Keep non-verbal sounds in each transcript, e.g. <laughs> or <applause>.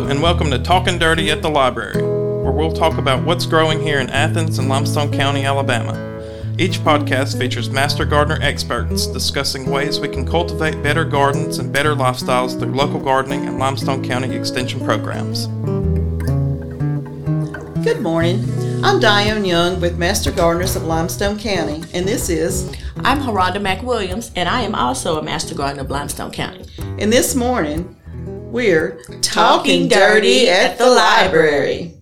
Hello, and welcome to Talking Dirty at the Library, where we'll talk about what's growing here in Athens and Limestone County, Alabama. Each podcast features master gardener experts discussing ways we can cultivate better gardens and better lifestyles through local gardening and Limestone County Extension programs. Good morning. I'm Diane Young with Master Gardeners of Limestone County, and this is. I'm Haronda McWilliams, and I am also a Master Gardener of Limestone County. And this morning, we're talking dirty at the library.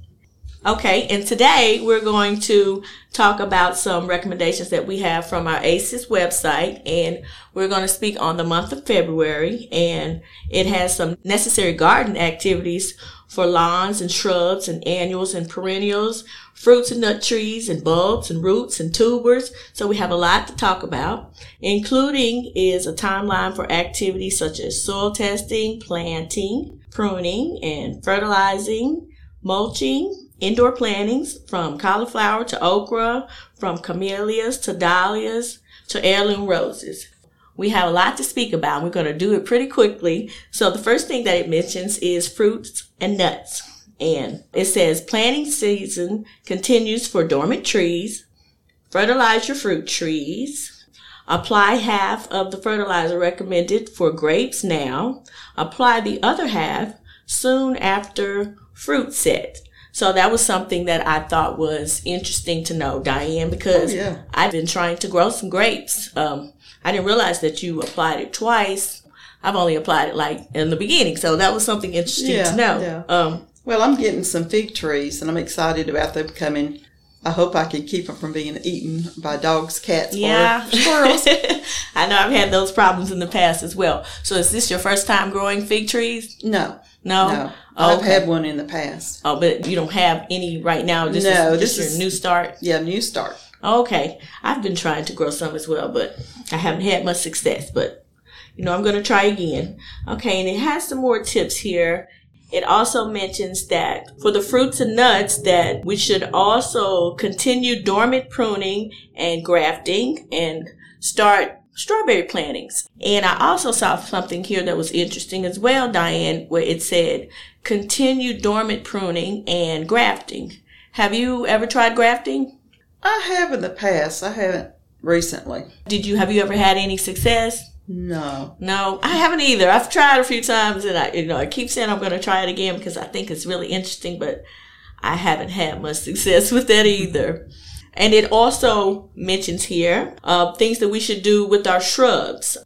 Okay, and today we're going to talk about some recommendations that we have from our ACES website, and we're going to speak on the month of February, and it has some necessary garden activities for lawns and shrubs and annuals and perennials, fruits and nut trees and bulbs and roots and tubers. So we have a lot to talk about, including is a timeline for activities such as soil testing, planting, pruning, and fertilizing, mulching, indoor plantings from cauliflower to okra, from camellias to dahlias to heirloom roses. We have a lot to speak about. We're going to do it pretty quickly. So the first thing that it mentions is fruits and nuts. And it says planting season continues for dormant trees. Fertilize your fruit trees. Apply half of the fertilizer recommended for grapes now. Apply the other half soon after fruit set. So that was something that I thought was interesting to know, Diane, because Oh, yeah. I've been trying to grow some grapes. Um, I didn't realize that you applied it twice. I've only applied it like in the beginning, so that was something interesting Yeah, to know. yeah. Um, Well, I'm getting some fig trees, and I'm excited about them coming. I hope I can keep them from being eaten by dogs, cats, yeah, or <laughs> squirrels. I know I've had those problems in the past as well. So is this your first time growing fig trees? No, No, no. Oh, I've okay. had one in the past. Oh, but you don't have any right now. This No, is this this your new start. Yeah, new start. Okay, I've been trying to grow some as well, but I haven't had much success. But you know, I'm going to try again. Okay, and it has some more tips here. It also mentions that for the fruits and nuts that we should also continue dormant pruning and grafting and start strawberry plantings. And I also saw something here that was interesting as well, Diane, where it said continue dormant pruning and grafting. Have you ever tried grafting? I have in the past. I haven't recently. Did you have you ever had any success? No. No, I haven't either. I've tried a few times and I you know, I keep saying I'm going to try it again because I think it's really interesting, but I haven't had much success <laughs> with that either. And it also mentions here uh, things that we should do with our shrubs.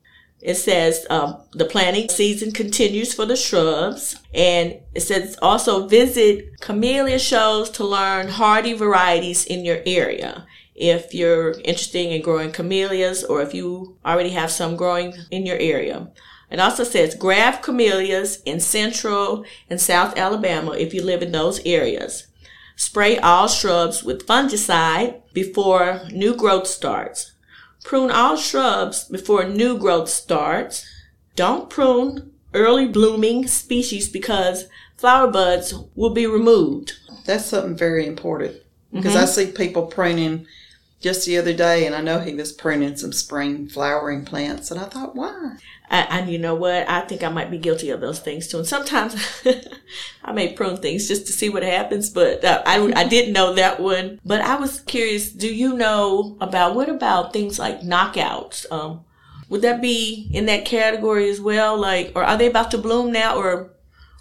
It says um, the planting season continues for the shrubs, and it says also visit camellia shows to learn hardy varieties in your area. If you're interested in growing camellias, or if you already have some growing in your area. It also says graft camellias in central and south Alabama if you live in those areas. Spray all shrubs with fungicide before new growth starts. Prune all shrubs before new growth starts. Don't prune early blooming species because flower buds will be removed. That's something very important because mm-hmm. I see people pruning just the other day, and I know he was pruning some spring flowering plants, and I thought, why? I, and you know what? I think I might be guilty of those things too. And sometimes <laughs> I may prune things just to see what happens, but uh, I, I didn't know that one. But I was curious, do you know about, what about things like knockouts? Um, would that be in that category as well? Like, or are they about to bloom now or,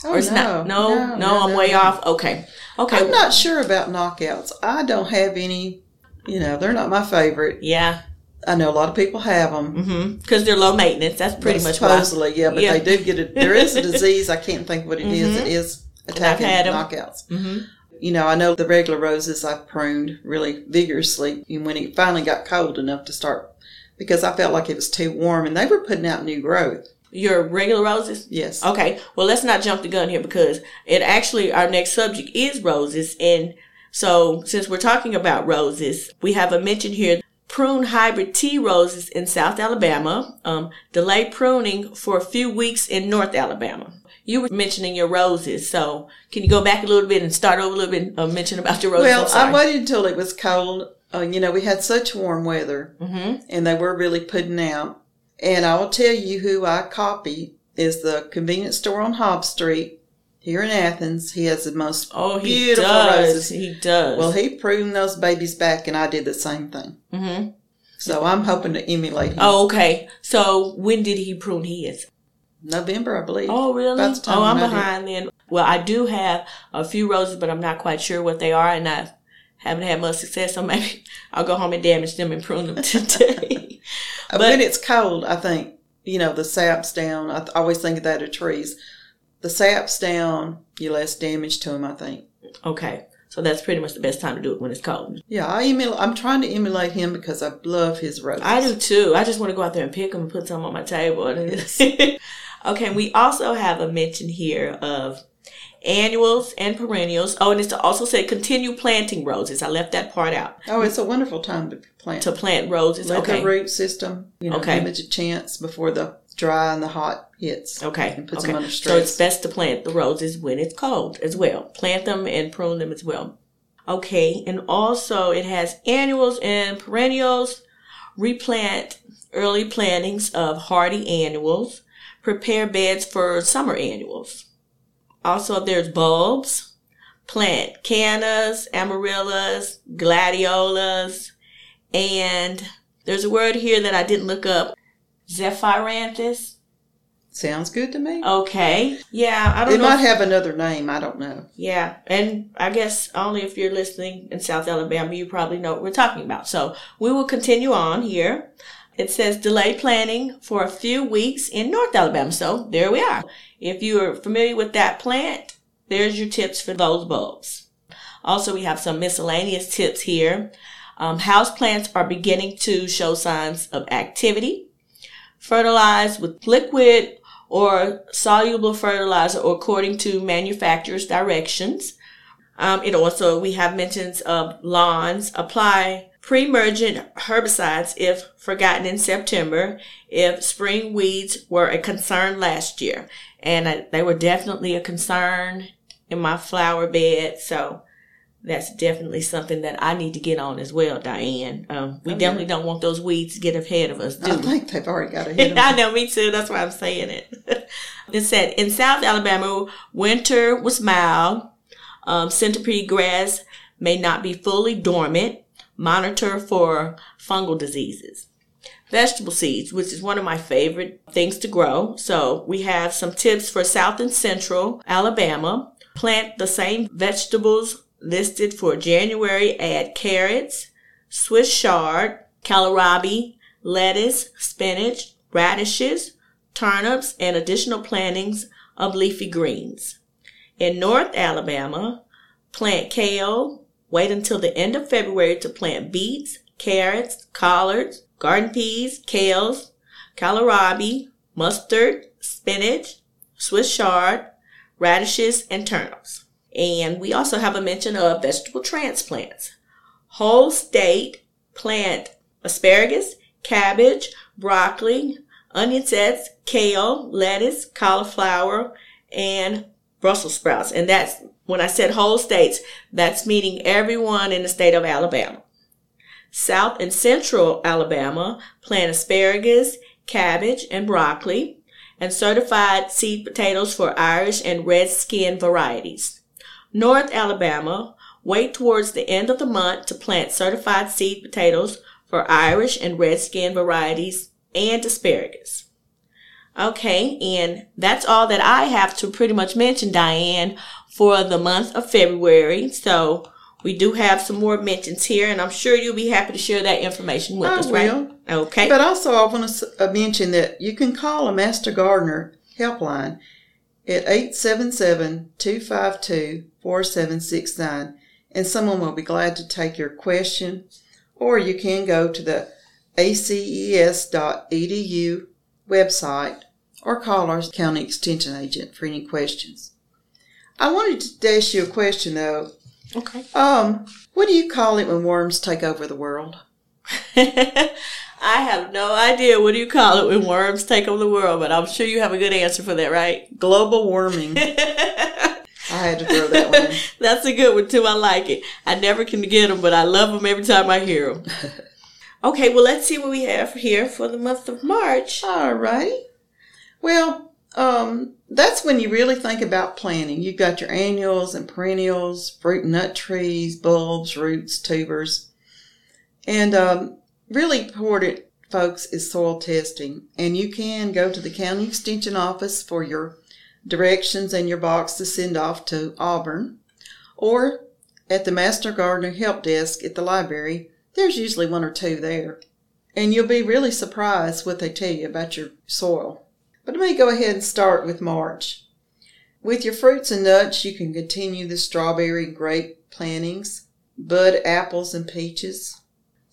Oh, or it's not? No, no, I'm way off. Okay. Okay. I'm not sure about knockouts. I don't have any. You know, they're not my favorite. Yeah. I know a lot of people have them. Mm-hmm. Cause they're low maintenance. That's pretty much why. supposedly, yeah. But Yeah. they do get it. There is a <laughs> disease. I can't think what it is. It is attacking knockouts. Mm-hmm. You know, I know the regular roses I've pruned really vigorously, and when it finally got cold enough to start, because I felt like it was too warm, and they were putting out new growth. Your regular roses? Yes. Okay, well, let's not jump the gun here because it actually, our next subject is roses. And so, since we're talking about roses, we have a mention here prune hybrid tea roses in South Alabama, um, delay pruning for a few weeks in North Alabama. You were mentioning your roses, so can you go back a little bit and start over a little bit and mention about your roses? Well. I waited until it was cold. Uh, you know, we had such warm weather, Mhm. and they were really putting out. And I will tell you who I copy is the convenience store on Hobbs Street here in Athens. He has the most Oh, he beautiful does. roses. He does. Well, he pruned those babies back, and I did the same thing. hmm So I'm hoping to emulate him. Oh, okay. So when did he prune his? November, I believe. Oh, really? About the time Oh, I'm behind then. Well, I do have a few roses, but I'm not quite sure what they are, and I haven't had much success. So <laughs> maybe I'll go home and damage them and prune them <laughs> today. Uh, but- when it's cold, I think you know the sap's down. I th- always think of that of trees. The sap's down, you less damage to them. I think. okay, so that's pretty much the best time to do it when it's cold. Yeah, I emul- I'm trying to emulate him because I love his roses. I do too. I just want to go out there and pick them and put some on my table. <laughs> okay, we also have a mention here of annuals and perennials. Oh, and it's to also say continue planting roses. I left that part out. Oh, it's a wonderful time to plant. To plant roses. Let Okay. the root system, you know, Okay. give it a chance before the dry and the hot hits. Okay. And puts okay. them under So it's best to plant the roses when it's cold as well. Plant them and prune them as well. Okay. And also it has annuals and perennials. Replant early plantings of hardy annuals. Prepare beds for summer annuals. Also there's bulbs. Plant cannas, amaryllis, gladiolas, and there's a word here that I didn't look up. Zephyranthus. Sounds good to me. Okay. Yeah, I don't it know. might if- have another name. I don't know. yeah, and I guess only if you're listening in South Alabama, you probably know what we're talking about. So we will continue on here. It says delay planting for a few weeks in North Alabama. So there we are. If you are familiar with that plant, there's your tips for those bulbs. Also, we have some miscellaneous tips here. Um, house plants are beginning to show signs of activity. Fertilize with liquid or soluble fertilizer or according to manufacturer's directions. Um, it also, we have mentions of lawns. Apply pre-emergent herbicides if forgotten in September, if spring weeds were a concern last year. And uh, they were definitely a concern in my flower bed. So that's definitely something that I need to get on as well, Diane. Um, we Okay. definitely don't want those weeds to get ahead of us, do I think they've already got a hit. <laughs> I know, me too. That's why I'm saying it. <laughs> it said in South Alabama, winter was mild. Um, centipede grass may not be fully dormant. Monitor for fungal diseases. Vegetable seeds, which is one of my favorite things to grow. So we have some tips for South and Central Alabama. Plant the same vegetables listed for January. Add carrots, Swiss chard, kohlrabi, lettuce, spinach, radishes, turnips, and additional plantings of leafy greens. In North Alabama, plant kale. Wait until the end of February to plant beets, carrots, collards, garden peas, kales, kohlrabi, mustard, spinach, Swiss chard, radishes, and turnips. And we also have a mention of vegetable transplants. Whole state plant asparagus, cabbage, broccoli, onion sets, kale, lettuce, cauliflower, and Brussels sprouts. And that's when I said whole states, that's meaning everyone in the state of Alabama. South and central Alabama plant asparagus, cabbage, and broccoli, and certified seed potatoes for Irish and red skin varieties. North Alabama, wait towards the end of the month to plant certified seed potatoes for Irish and red skin varieties and asparagus. Okay, and that's all that I have to pretty much mention, Diane, for the month of February. So we do have some more mentions here, and I'm sure you'll be happy to share that information with I us, will. right? Okay. But also, I want to uh, mention that you can call a Master Gardener helpline at 877-252-4769 and someone will be glad to take your question or you can go to the aces.edu website or call our county extension agent for any questions. I wanted to ask you a question though. okay. Um, what do you call it when worms take over the world? <laughs> I have no idea what do you call it when worms take over the world, but I'm sure you have a good answer for that, right? Global warming. <laughs> I had to throw that one. <laughs> That's a good one too. I like it. I never can get them, but I love them every time I hear them. <laughs> okay, well let's see what we have here for the month of March. All righty. Well, Um, that's when you really think about planting. You've got your annuals and perennials, fruit and nut trees, bulbs, roots, tubers. And um, really important, folks, is soil testing. And you can go to the county extension office for your directions and your box to send off to Auburn. Or at the Master Gardener Help Desk at the library, there's usually one or two there. And you'll be really surprised what they tell you about your soil. But let me go ahead and start with March. With your fruits and nuts, you can continue the strawberry and grape plantings, bud apples and peaches.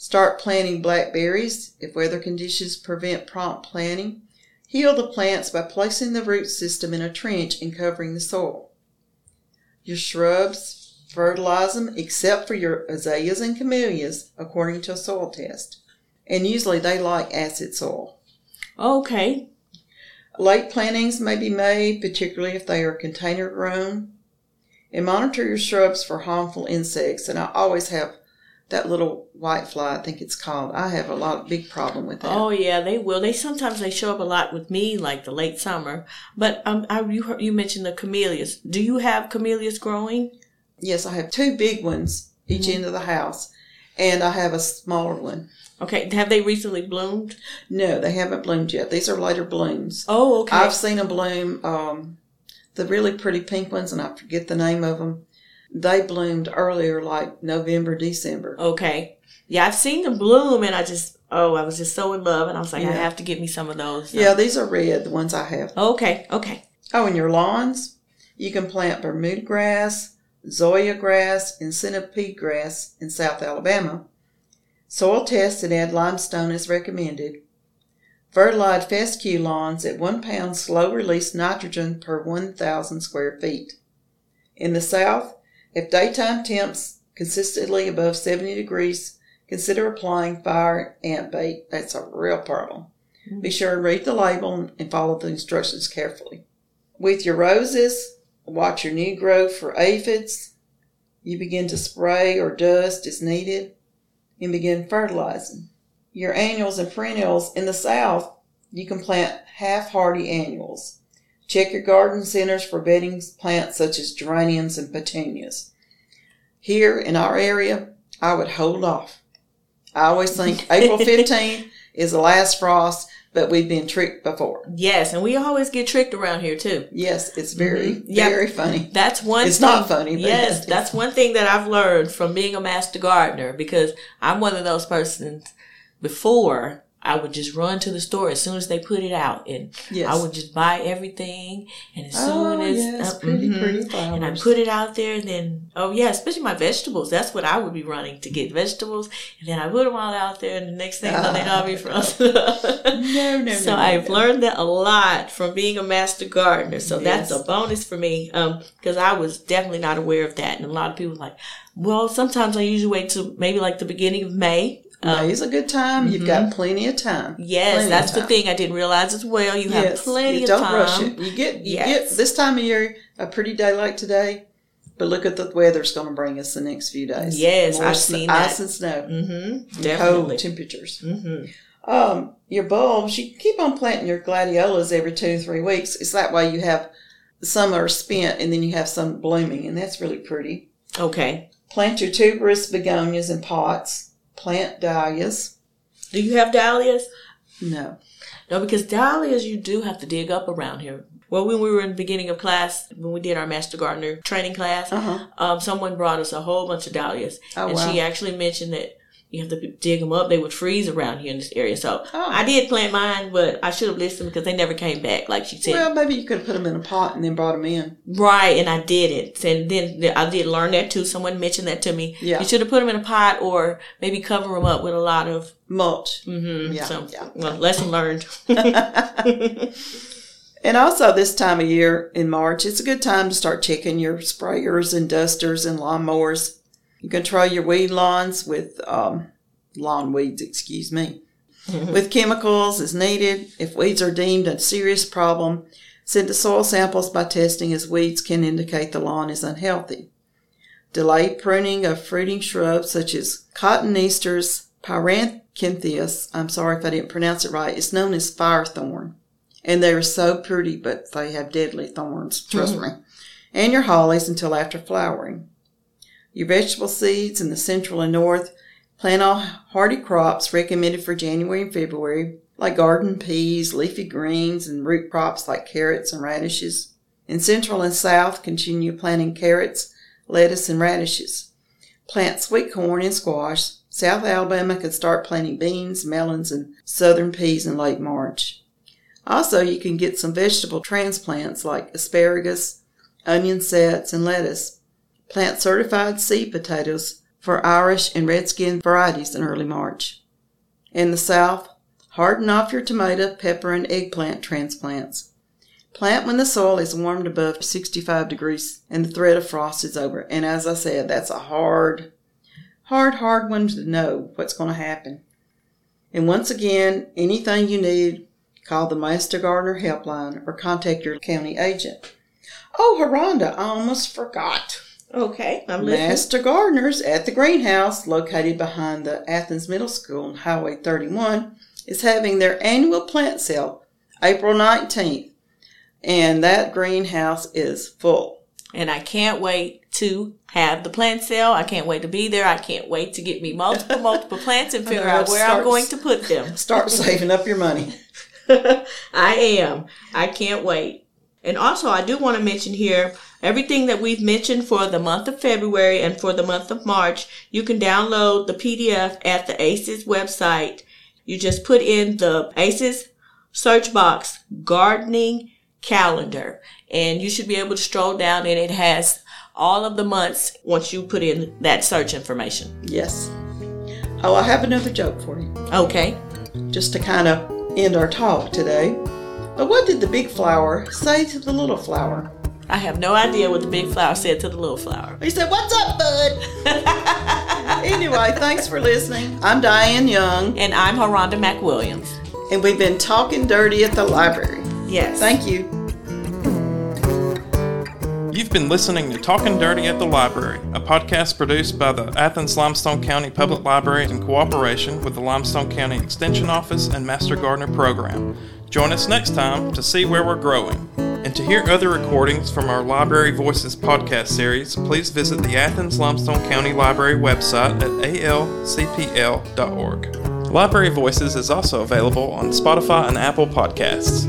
Start planting blackberries if weather conditions prevent prompt planting. Heel the plants by placing the root system in a trench and covering the soil. Your shrubs, fertilize them except for your azaleas and camellias according to a soil test. And usually they like acid soil. Okay. Late plantings may be made, particularly if they are container grown. And monitor your shrubs for harmful insects. And I always have that little white fly, I think it's called. I have a lot of big problem with that. Oh yeah, they will. They sometimes they show up a lot with me, like the late summer. But um, I you heard, you mentioned the camellias. Do you have camellias growing? Yes, I have two big ones each Mhm. end of the house, and I have a smaller one. Okay. Have they recently bloomed? No, they haven't bloomed yet. These are later blooms. Oh, okay. I've seen them bloom. Um, the really pretty pink ones, and I forget the name of them. They bloomed earlier, like November, December. okay. Yeah, I've seen them bloom, and I just oh, I was just so in love, and I was like, I have to get me some of those. Yeah, these are red, the ones I have. Okay. Okay. Oh, and your lawns, you can plant Bermuda grass, Zoysia grass, and centipede grass in South Alabama. Soil test and add limestone as recommended. Fertilize fescue lawns at one pound slow release nitrogen per 1,000 square feet. In the South, if daytime temps consistently above 70 degrees, consider applying fire ant bait. That's a real problem. Hmm. Be sure to read the label and follow the instructions carefully. With your roses, watch your new growth for aphids. You begin to spray or dust as needed and begin fertilizing. Your annuals and perennials in the south, you can plant half hardy annuals. Check your garden centers for bedding plants such as geraniums and petunias. Here in our area, I would hold off. I always think <laughs> April 15th is the last frost, but we've been tricked before. Yes, and we always get tricked around here too. Yes, it's very, Mhm. Yep. very funny. That's one. It's thing, not funny, but yes, that's one thing that I've learned from being a master gardener because I'm one of those persons. Before I would just run to the store as soon as they put it out, and Yes. I would just buy everything. And as soon oh, as yes, uh, pretty, mhm. pretty flowers. and I put it out there, and then oh yeah, especially my vegetables. That's what I would be running to get vegetables, and then I put them all out there, and the next thing know, they'd all be frozen. <laughs> no, no, so no, I've no. learned that a lot from being a master gardener. So that's a bonus for me because I was definitely not aware of that. And a lot of people like, well, sometimes I usually wait till maybe like the beginning of May. Um, May's a good time. You've got plenty of time. yes, Plenty that's the thing I didn't realize as well. You have Yes, plenty you of don't time. rush it. You get you Yes. get this time of year a pretty day like today, but look at the weather's going to bring us the next few days. Yes, I've sn- seen ice that. and snow, Mm-hmm. Definitely. cold temperatures. Mm-hmm. Um, your bulbs, you keep on planting your gladiolas every two or three weeks. It's that way you have some are spent and then you have some blooming, and that's really pretty. Okay. Plant your tuberous begonias in pots. Plant dahlias. Do you have dahlias? No. No, because dahlias you do have to dig up around here. Well, when we were in the beginning of class, when we did our master gardener training class, Uh huh. um, someone brought us a whole bunch of dahlias, Oh and wow. she actually mentioned that you have to dig them up. They would freeze around here in this area. So Oh. I did plant mine, but I should have listened because they never came back, like she said. Well, maybe you could have put them in a pot and then brought them in. right, and I did it. And then I did learn that too. Someone mentioned that to me. Yeah. You should have put them in a pot or maybe cover them up with a lot of. Mulch. Mm-hmm, Yeah, so, yeah. well, lesson learned. <laughs> And also this time of year in March, it's a good time to start checking your sprayers and dusters and lawnmowers. You control your weed lawns with um, lawn weeds, excuse me, <laughs> with chemicals as needed. If weeds are deemed a serious problem, send the soil samples by testing as weeds can indicate the lawn is unhealthy. Delay pruning of fruiting shrubs such as cotoneasters, pyranthinthias. I'm sorry if I didn't pronounce it right. It's known as firethorn And they're so pretty, but they have deadly thorns, trust <laughs> me. And your hollies until after flowering. Your vegetable seeds in the central and north plant all hardy crops recommended for January and February, like garden peas, leafy greens, and root crops like carrots and radishes. In central and south, continue planting carrots, lettuce, and radishes. Plant sweet corn and squash. South Alabama can start planting beans, melons, and southern peas in late March. Also, you can get some vegetable transplants like asparagus, onion sets, and lettuce. Plant certified seed potatoes for Irish and redskin varieties in early March. In the South, harden off your tomato, pepper, and eggplant transplants. Plant when the soil is warmed above 65 degrees and the threat of frost is over. And as I said, that's a hard, hard, hard one to know what's going to happen. And once again, anything you need, call the Master Gardener helpline or contact your county agent. Oh, Haronda, I almost forgot. Okay, I'm listening. Master Gardeners at the greenhouse located behind the Athens Middle School on Highway 31 is having their annual plant sale April 19th. And that greenhouse is full. And I can't wait to have the plant sale. I can't wait to be there. I can't wait to get me multiple, multiple plants and <laughs> figure out where I'm going to put them. Start saving up your money. <laughs> I am. I can't wait. And also, I do want to mention here everything that we've mentioned for the month of February and for the month of March. You can download the PDF at the ACES website. You just put in the ACES search box, gardening calendar, and you should be able to stroll down and it has all of the months once you put in that search information. Yes. Oh, I have another joke for you. Okay. Just to kind of end our talk today. But what did the big flower say to the little flower? I have no idea what the big flower said to the little flower. He said, What's up, bud? <laughs> anyway, thanks for listening. I'm Diane Young. And I'm Haronda McWilliams. And we've been talking dirty at the library. Yes. Thank you. You've been listening to Talking Dirty at the Library, a podcast produced by the Athens Limestone County Public Library in cooperation with the Limestone County Extension Office and Master Gardener Program. Join us next time to see where we're growing. And to hear other recordings from our Library Voices podcast series, please visit the Athens Limestone County Library website at alcpl.org. Library Voices is also available on Spotify and Apple Podcasts.